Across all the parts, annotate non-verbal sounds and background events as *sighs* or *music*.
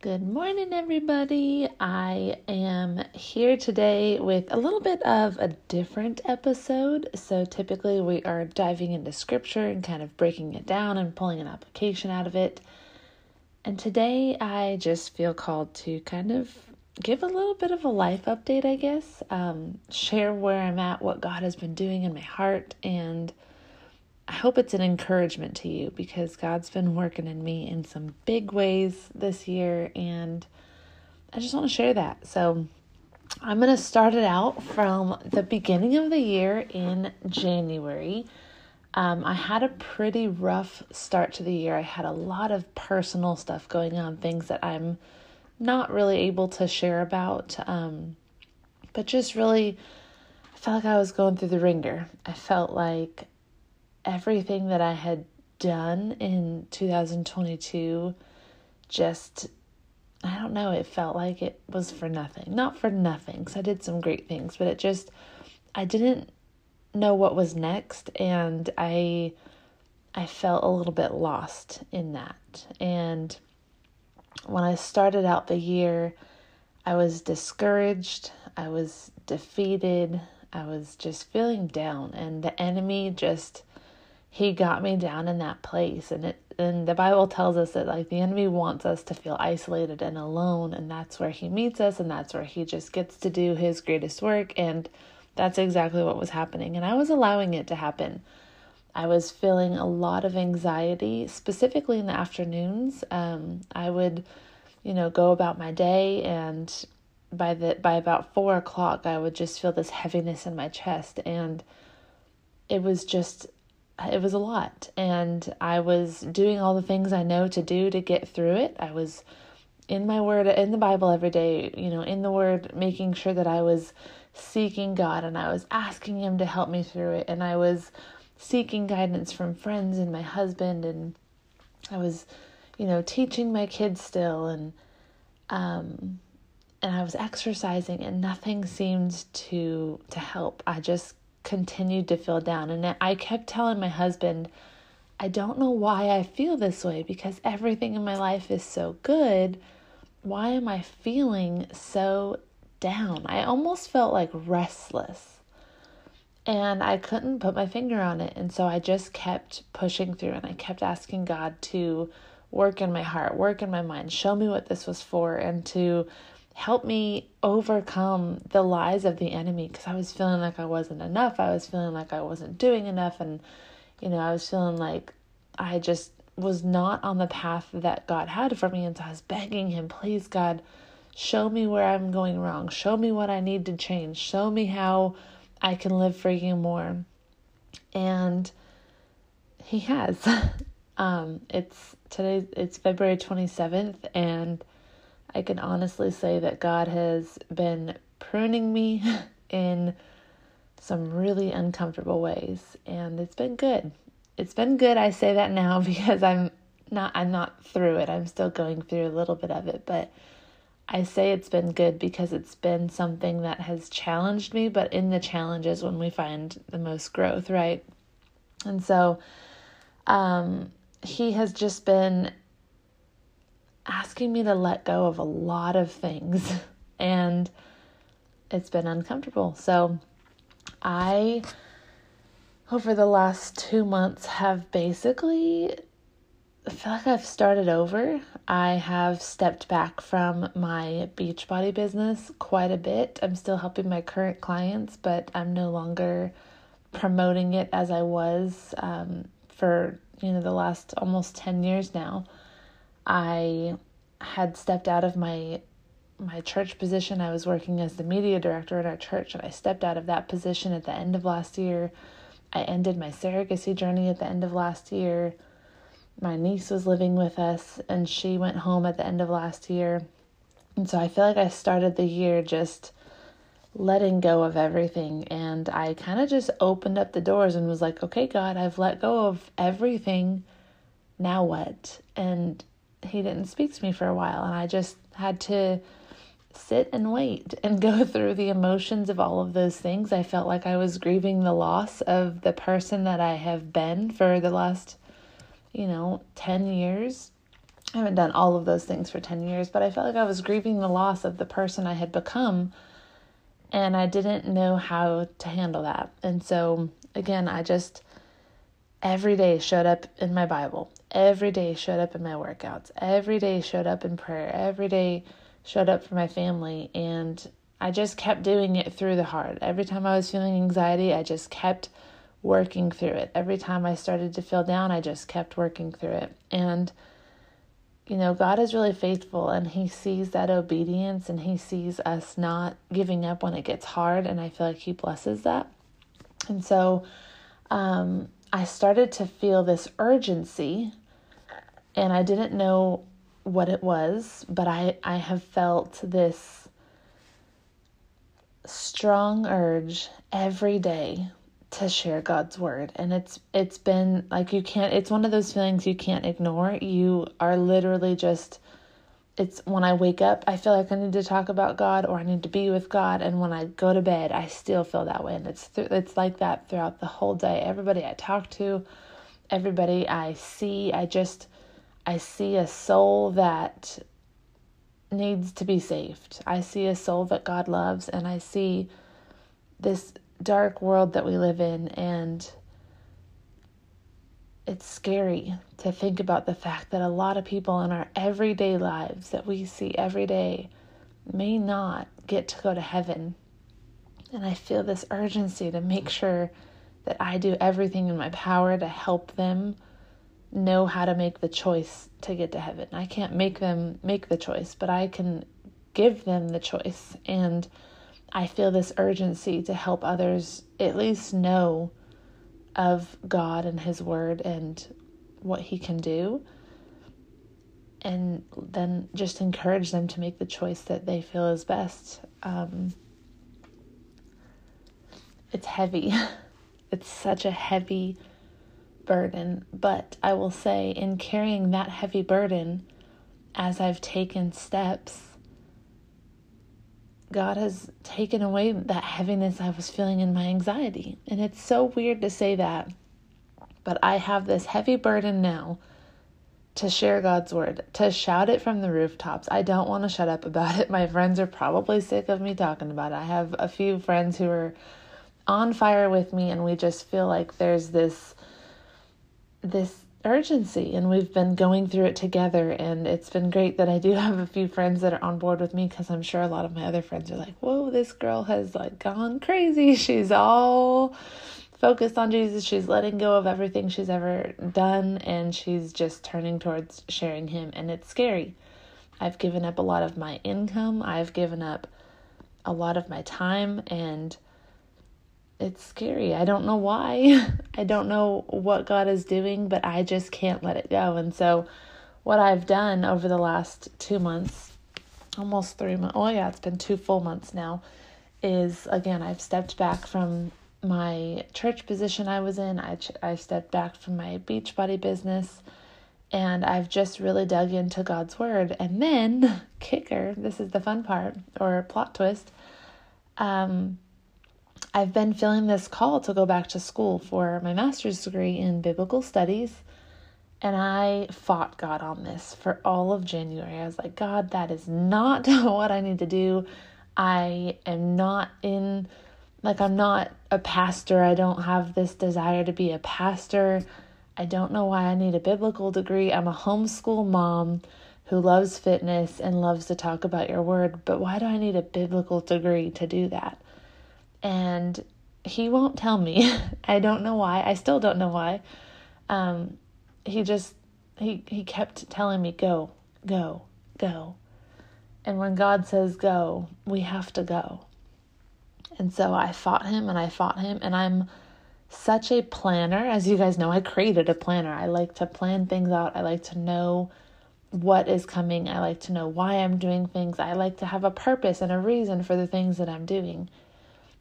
Good morning, everybody. I am here today with a little bit of a different episode. So, typically, we are diving into scripture and kind of breaking it down and pulling an application out of it. And today, I just feel called to kind of give a little bit of a life update, I guess, um, share where I'm at, what God has been doing in my heart, and I hope it's an encouragement to you because God's been working in me in some big ways this year, and I just want to share that. So, I'm going to start it out from the beginning of the year in January. Um, I had a pretty rough start to the year. I had a lot of personal stuff going on, things that I'm not really able to share about, um, but just really, I felt like I was going through the wringer. I felt like everything that I had done in 2022 just I don't know, it felt like it was for nothing. Not for nothing, cuz I did some great things, but it just I didn't know what was next and I I felt a little bit lost in that. And when I started out the year, I was discouraged, I was defeated, I was just feeling down and the enemy just he got me down in that place. And it and the bible tells us that like the enemy wants us to feel isolated and alone and that's where he meets us and that's where he just gets to do his greatest work. And that's exactly what was happening. And i was allowing it to happen. I was feeling a lot of anxiety specifically in the afternoons. Um, i would you know go about my day and by the by about four o'clock i would just feel this heaviness in my chest. And it was just it was a lot and i was doing all the things i know to do to get through it. I was in my word in the bible every day you know in the word making sure that i was seeking god and i was asking him to help me through it and i was seeking guidance from friends and my husband and i was you know teaching my kids still and um and i was exercising and nothing seemed to to help. I just continued to feel down. And I kept telling my husband, I don't know why I feel this way because everything in my life is so good. Why am I feeling so down? I almost felt like restless. And I couldn't put my finger on it. And so I just kept pushing through and I kept asking God to work in my heart, work in my mind, show me what this was for, and to help me overcome the lies of the enemy because I was feeling like I wasn't enough. I was feeling like I wasn't doing enough. And, you know, I was feeling like I just was not on the path that God had for me. And so I was begging Him, please, God, show me where I'm going wrong. Show me what I need to change. Show me how I can live for you more. And He has. *laughs* um, it's today, it's February 27th, and I can honestly say that God has been pruning me *laughs* in some really uncomfortable ways and it's been good. It's been good. I say that now *laughs* because I'm not I'm not through it. I'm still going through a little bit of it, but I say it's been good because it's been something that has challenged me, but in the challenges when we find the most growth, right? And so um he has just been asking me to let go of a lot of things *laughs* and it's been uncomfortable. So I over the last 2 months have basically feel like I've started over. I have stepped back from my Beachbody business quite a bit. I'm still helping my current clients, but I'm no longer promoting it as I was um, for you know the last almost 10 years now. I had stepped out of my my church position. I was working as the media director at our church, and I stepped out of that position at the end of last year. I ended my surrogacy journey at the end of last year. My niece was living with us, and she went home at the end of last year. And so I feel like I started the year just letting go of everything. And I kind of just opened up the doors and was like, okay, God, I've let go of everything. Now what? And He didn't speak to me for a while. And I just had to sit and wait and go *laughs* through the emotions of all of those things. I felt like I was grieving the loss of the person that I have been for the last, you know, 10 years. I haven't done all of those things for 10 years, but I felt like I was grieving the loss of the person I had become. And I didn't know how to handle that. And so, again, I just every day showed up in my Bible, every day showed up in my workouts, every day showed up in prayer, every day showed up for my family and I just kept doing it through the hard. Every time I was feeling anxiety, I just kept working through it. Every time I started to feel down, I just kept working through it. And you know, God is really faithful and He sees that obedience and He sees us not giving up when it gets hard. And I feel like He blesses that. And so um, I started to feel this urgency and I didn't know what it was, but I, I have felt this strong urge every day to share God's word and it's it's been like you can't it's one of those feelings you can't ignore. You are literally just it's when I wake up, I feel like I need to talk about God or I need to be with God and when I go to bed, I still feel that way and it's th- it's like that throughout the whole day. Everybody I talk to, everybody I see, I just I see a soul that needs to be saved. I see a soul that God loves, and I see this dark world that we live in, and it's scary to think about the fact that a lot of people in our everyday lives that we see every day may not get to go to heaven. And I feel this urgency to make sure that I do everything in my power to help them know how to make the choice to get to heaven. I can't make them make the choice, but I can give them the choice. And I feel this urgency to help others at least know of God and His Word and what He can do. And then just encourage them to make the choice that they feel is best. Um, it's heavy. *laughs* it's such a heavy burden, but I will say, in carrying that heavy burden, as I've taken steps, God has taken away that heaviness I was feeling in my anxiety. And it's so weird to say that, but I have this heavy burden now to share God's word, to shout it from the rooftops. I don't want to shut up about it. *laughs* My friends are probably sick of me talking about it. I have a few friends who are on fire with me, and we just feel like there's this this urgency and we've been going through it together and it's been great that I do *laughs* have a few friends that are on board with me because I'm sure a lot of my other friends are like, "Whoa, this girl has like gone crazy. *laughs* She's all focused on Jesus. She's letting go of everything she's ever done and she's just turning towards sharing him and it's scary. I've given up a lot of my income. I've given up a lot of my time and it's scary. I don't know why. *laughs* I don't know what God is doing, but I just can't let it go. And so, what I've done over the last two months, almost three months, oh, yeah, it's been two full months now, is again, I've stepped back from my church position I was in. I, I stepped back from my Beachbody business and I've just really dug into God's word. And then, *laughs* kicker, this is the fun part or plot twist. Um, I've been feeling this call to go back to school for my master's degree in biblical studies. And I fought God on this for all of January. I was like, God, that is not *laughs* what I need to do. I am not in, like, I'm not a pastor. I don't have this desire to be a pastor. I don't know why I need a biblical degree. I'm a homeschool mom who loves fitness and loves to talk about your word, but why do I need a biblical degree to do that? And he won't tell me. *laughs* I don't know why. I still don't know why. Um, he just he he kept telling me go, go, go. And when God says go, we have to go. And so I fought him and I fought him and I'm such a planner. As you guys know, I created a planner. I like to plan things out. I like to know what is coming. I like to know why I'm doing things. I like to have a purpose and a reason for the things that I'm doing.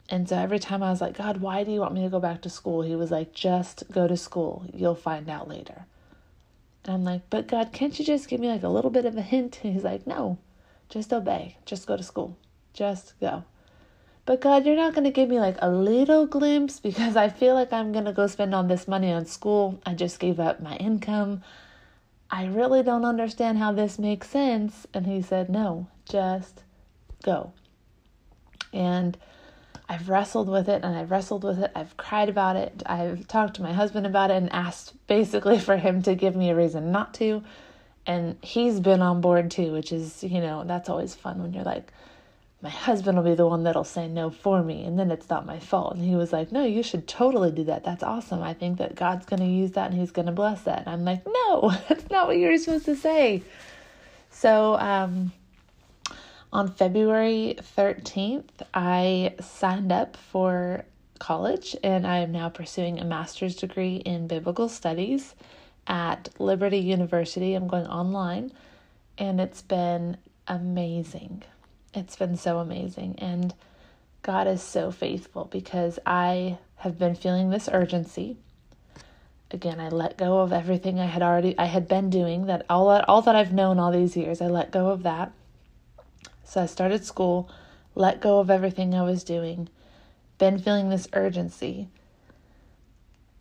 And so every time I was like, God, why do you want me to go back to school? He was like, just go to school. You'll find out later. And I'm like, but God, can't you just give me like a little bit of a hint? And *laughs* he's like, no, just obey. Just go to school. Just go. But God, you're not going to give me like a little glimpse because I feel like I'm going to go spend all this money on school. I just gave up my income. I really don't understand how this makes sense. And he said, No, just go. And I've wrestled with it and I've wrestled with it. I've cried about it. I've talked to my husband about it and asked basically *laughs* for him to give me a reason not to. And he's been on board too, which is, you know, that's always fun when you're like, my husband will be the one that'll say no for me and then it's not my fault and he was like no you should totally do that that's awesome i think that god's going to use that and he's going to bless that and i'm like no *laughs* that's not what you're supposed to say so um, on february 13th i signed up for college and i am now pursuing a master's degree in biblical studies at liberty university i'm going online and it's been amazing it's been so amazing. And God is so faithful because I have been feeling this urgency. Again, I let go of everything I had already I had been doing that all all that I've known all these years. I let go of that. So I started school, let go of everything I was doing, been feeling this urgency.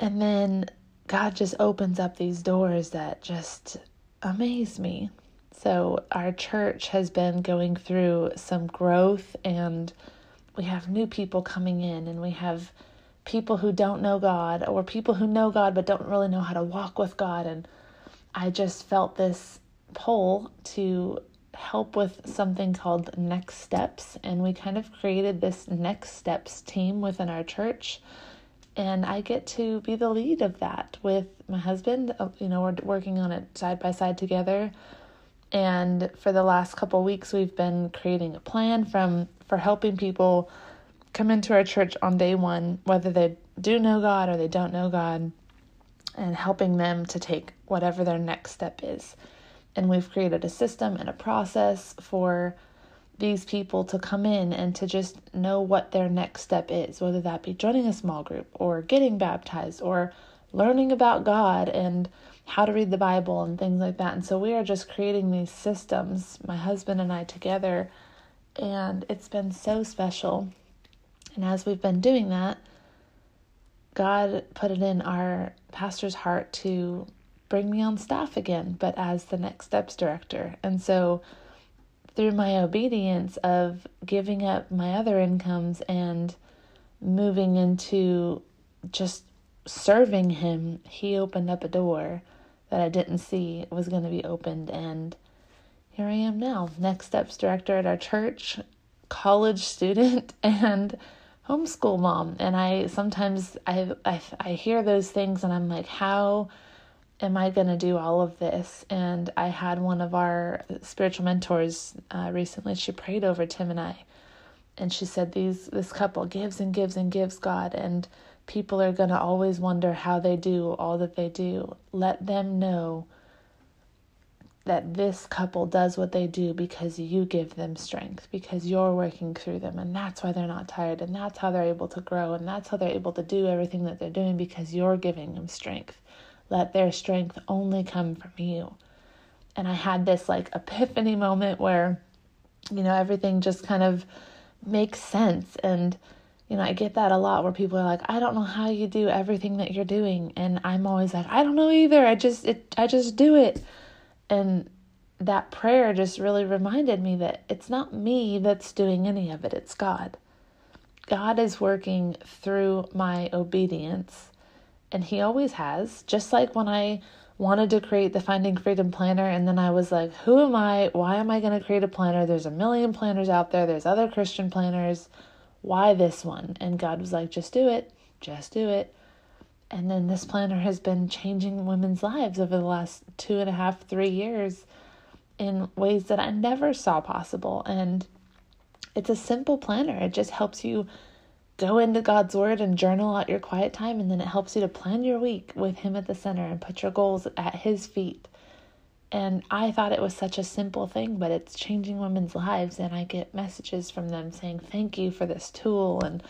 And then God just opens up these doors that just amaze me. So, our church has been going through some growth, and we have new people coming in, and we have people who don't know God, or people who know God but don't really know how to walk with God. And I just felt this pull to help with something called Next Steps, and we kind of created this Next Steps team within our church. And I get to be the lead of that with my husband. Uh, you know, we're working on it side by side together and for the last couple weeks we've been creating a plan from for helping people come into our church on day 1 whether they do know God or they don't know God and helping them to take whatever their next step is. And we've created a system and a process for these people to come in and to just know what their next step is, whether that be joining a small group or getting baptized or learning about God and how to read the Bible and things like that. And so we are just creating these systems, my husband and I together, and it's been so special. And as we've been doing that, God put it in our pastor's heart to bring me on staff again, but as the next steps director. And so through my obedience of giving up my other incomes and moving into just serving him, he opened up a door that I didn't see was going to be opened. And here I am now, Next Steps Director at our church, college student, *laughs* and homeschool mom. And I sometimes I, I, I hear those things and I'm like, how am I going to do all of this? And I had one of our spiritual mentors uh, recently, she prayed over Tim and I. And she said, These this couple gives and gives and gives God and people are going to always wonder how they do all that they do. Let them know that this couple does what they do because you give them strength, because you're working through them, and that's why they're not tired, and that's how they're able to grow, and that's how they're able to do everything that they're doing because you're giving them strength. Let their strength only come from you. And I had this like epiphany moment where, you know, everything just kind of makes sense and you know, I get that a lot where people are like, I don't know how you do everything that you're doing. And I'm always like, I don't know either. I just it I just do it. And that prayer just really reminded me that it's not me that's doing any of it, it's God. God is working through my obedience And He always has. Just like when I wanted to create the Finding Freedom Planner, and then I was like, who am I? Why am I going to create a planner? There's a million planners out there, there's other Christian planners. Why this one? And God was like, just do it, just do it. And then this planner has been changing women's lives over the last two and a half, three years in ways that I never saw possible. And it's a simple planner, it just helps you go into God's Word and journal out your quiet time, and then it helps you to plan your week with Him at the center and put your goals at His feet. And I thought it was such a simple thing, but it's changing women's lives. And I get messages from them saying, Thank you for this tool, and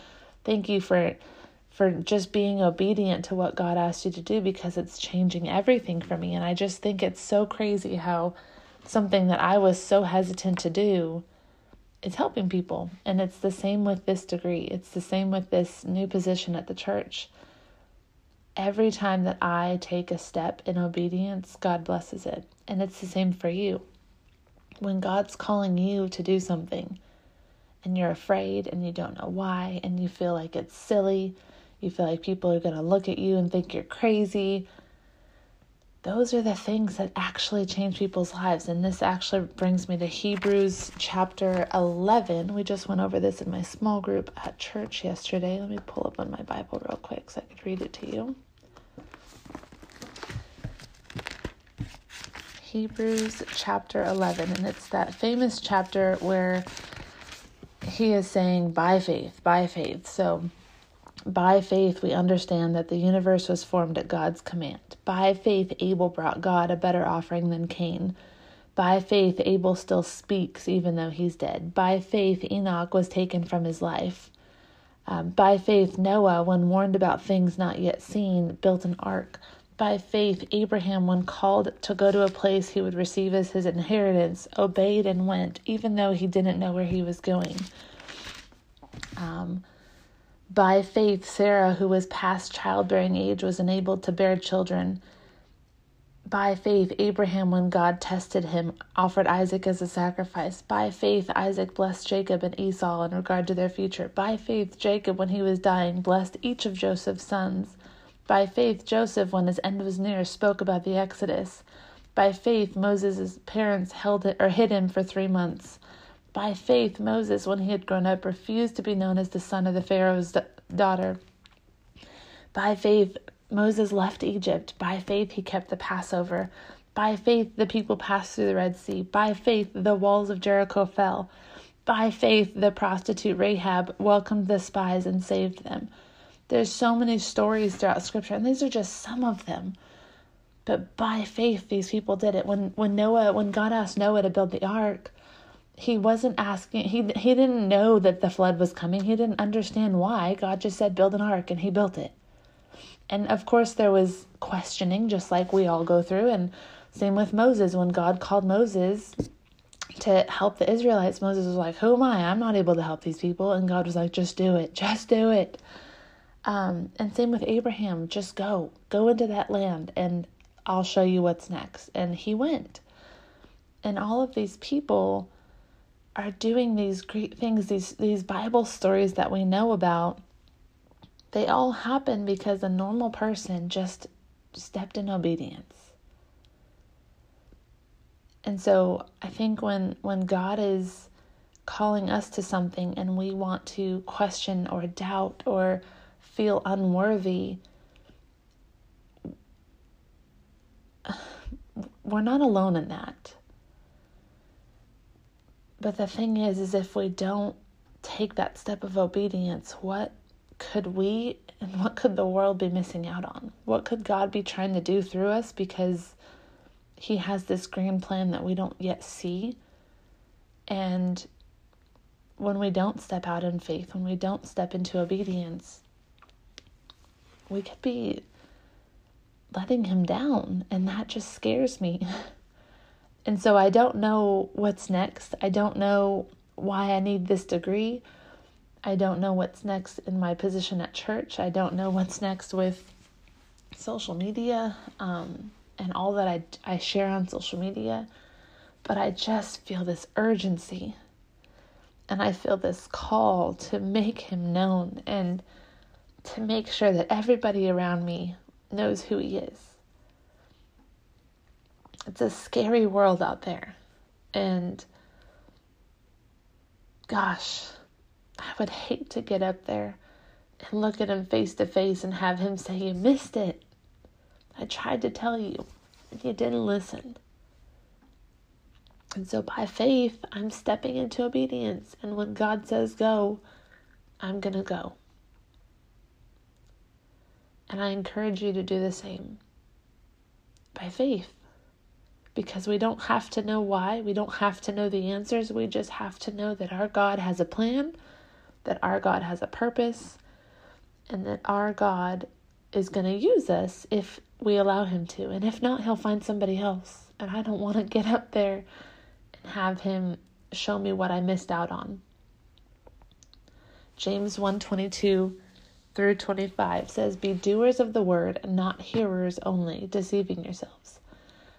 thank you for. For just being obedient to what God asked you to do because it's changing everything for me. And I just think it's so crazy how something that I was so hesitant to do it's helping people. And it's the same with this degree, it's the same with this new position at the church. Every time that I take a step in obedience, God blesses it. And it's the same for you. When God's calling you to do something and you're afraid and you don't know why and you feel like it's silly, you feel like people are going to look at you and think you're crazy, those are the things that actually change people's lives. And this actually brings me to Hebrews chapter 11. We just went over this in my small group at church yesterday. Let me pull up on my Bible real quick so I could read it to you. Hebrews chapter 11, and it's that famous chapter where he is saying, by faith, by faith. So, by faith, we understand that the universe was formed at God's command. By faith, Abel brought God a better offering than Cain. By faith, Abel still speaks even though he's dead. By faith, Enoch was taken from his life. Um, by faith, Noah, when warned about things not yet seen, built an ark. By faith, Abraham, when called to go to a place he would receive as his inheritance, obeyed and went, even though he didn't know where he was going. Um, by faith, Sarah, who was past childbearing age, was enabled to bear children. By faith, Abraham, when God tested him, offered Isaac as a sacrifice. By faith, Isaac blessed Jacob and Esau in regard to their future. By faith, Jacob, when he was dying, blessed each of Joseph's sons. By faith, Joseph, when his end was near, spoke about the Exodus. By faith, Moses' parents held it or hid him for three months. By faith, Moses, when he had grown up, refused to be known as the son of the Pharaoh's daughter. By faith, Moses left Egypt. By faith, he kept the Passover. By faith, the people passed through the Red Sea. By faith, the walls of Jericho fell. By faith, the prostitute Rahab welcomed the spies and saved them. There's so many stories throughout Scripture, and these are just some of them. But by faith, these people did it. When when Noah, when God asked Noah to build the ark, he wasn't asking he he didn't know that the flood was coming. He didn't understand why. God just said build an ark and he built it. And of course there was questioning just like we all go through. And same with moses. When god called moses to help the israelites moses was like who am i? I'm not able to help these people. And god was like just do it. Just do it. Um, and same with abraham. Just go. Go into that land and i'll show you what's next. And he went. And all of these people are doing these great things, these these Bible stories that we know about, they all happen because a normal person just stepped in obedience. And so I think when when God is calling us to something and we want to question or doubt or feel unworthy, *sighs* we're not alone in that. But the thing is, is if we don't take that step of obedience, what could we and what could the world be missing out on? What could God be trying to do through us because He has this grand plan that we don't yet see? And when we don't step out in faith, when we don't step into obedience, we could be letting Him down. And that just scares me. *laughs* And so I don't know what's next. I don't know why I need this degree. I don't know what's next in my position at church. I don't know what's next with social media um, and all that I, I share on social media. But I just feel this urgency and I feel this call to make him known and to make sure that everybody around me knows who He is. It's a scary world out there. And gosh, I would hate to get up there and look at him face to face and have him say, You missed it. I tried to tell you, and you didn't listen. And so by faith, I'm stepping into obedience. And when God says go, I'm going to go. And I encourage you to do the same by faith. Because we don't have to know why, we don't have to know the answers. We just have to know that our God has a plan, that our God has a purpose, and that our God is going to use us if we allow Him to. And if not, He'll find somebody else. And I don't want to get up there and have Him show me what I missed out on. James 122 through 25 says, Be doers of the word, and not hearers only, deceiving yourselves.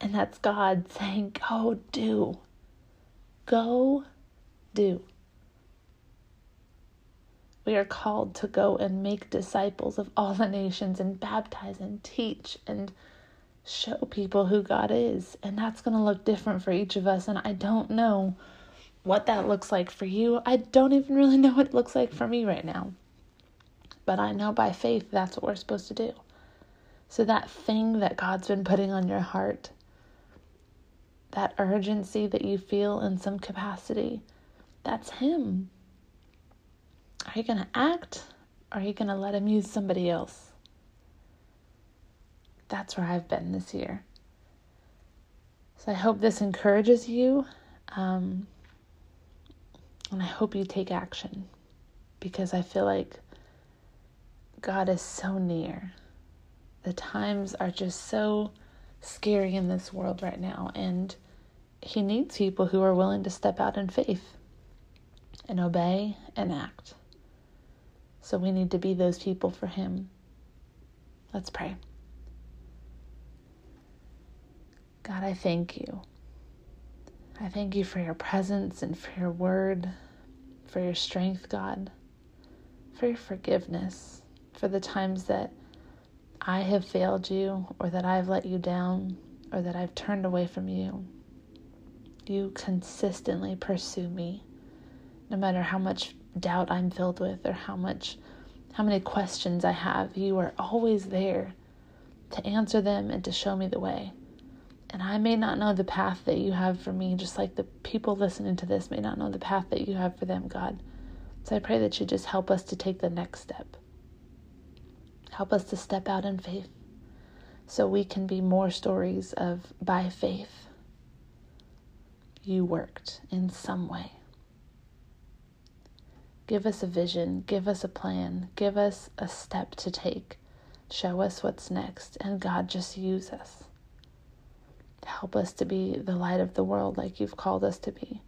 And that's God saying, Go do. Go do. We are called to go and make disciples of all the nations and baptize and teach and show people who God is. And that's going to look different for each of us. And I don't know what that looks like for you. I don't even really *laughs* know what it looks like for me right now. But I know by faith that's what we're supposed to do. So, that thing that God's been putting on your heart, that urgency that you feel in some capacity, that's Him. Are you going to act or are you going to let Him use somebody else? That's where I've been this year. So, I hope this encourages you. Um, and I hope you take action because I feel like God is so near. The times are just so scary in this world right now, and He needs people who are willing to step out in faith and obey and act. So we need to be those people for Him. Let's pray. God, I thank you. I thank you for your presence and for your word, for your strength, God, for your forgiveness, for the times that I have failed you or that I've let you down or that I've turned away from you. You consistently pursue me, no matter how much doubt I'm filled with or how much how many questions I have. You are always there to answer them and to show me the way. And I may not know the path that you have for me, just like the people listening to this may not know the path that you have for them, God. So I pray that you just help us to take the next step. Help us to step out in faith so we can be more stories of by faith. You worked in some way. Give us a vision, give us a plan, give us a step to take. Show us what's next, and God, just use us. Help us to be the light of the world like you've called us to be.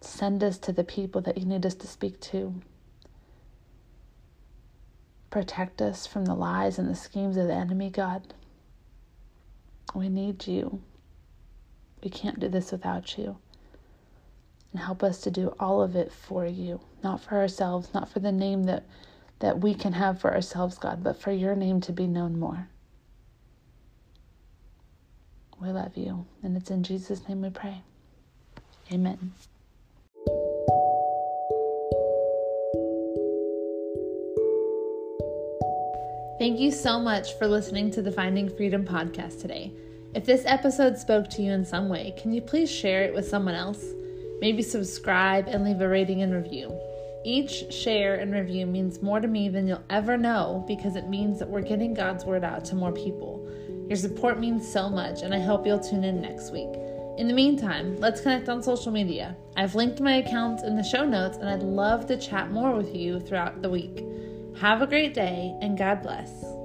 Send us to the people that you need us to speak to. Protect us from the lies and the schemes of the enemy, God. We need you. We can't do this without you. And help us to do all of it for you, not for ourselves, not for the name that, that we can have for ourselves, God, but for your name to be known more. We love you. And it's in Jesus' name we pray. Amen. Thank you so much for listening to the Finding Freedom podcast today. If this episode spoke to you in some way, can you please share it with someone else? Maybe subscribe and leave a rating and review. Each share and review means more to me than you'll ever know because it means that we're getting God's word out to more people. Your support means so much, and I hope you'll tune in next week. In the meantime, let's connect on social media. I've linked my accounts in the show notes, and I'd love to chat more with you throughout the week. Have a great day, and God bless.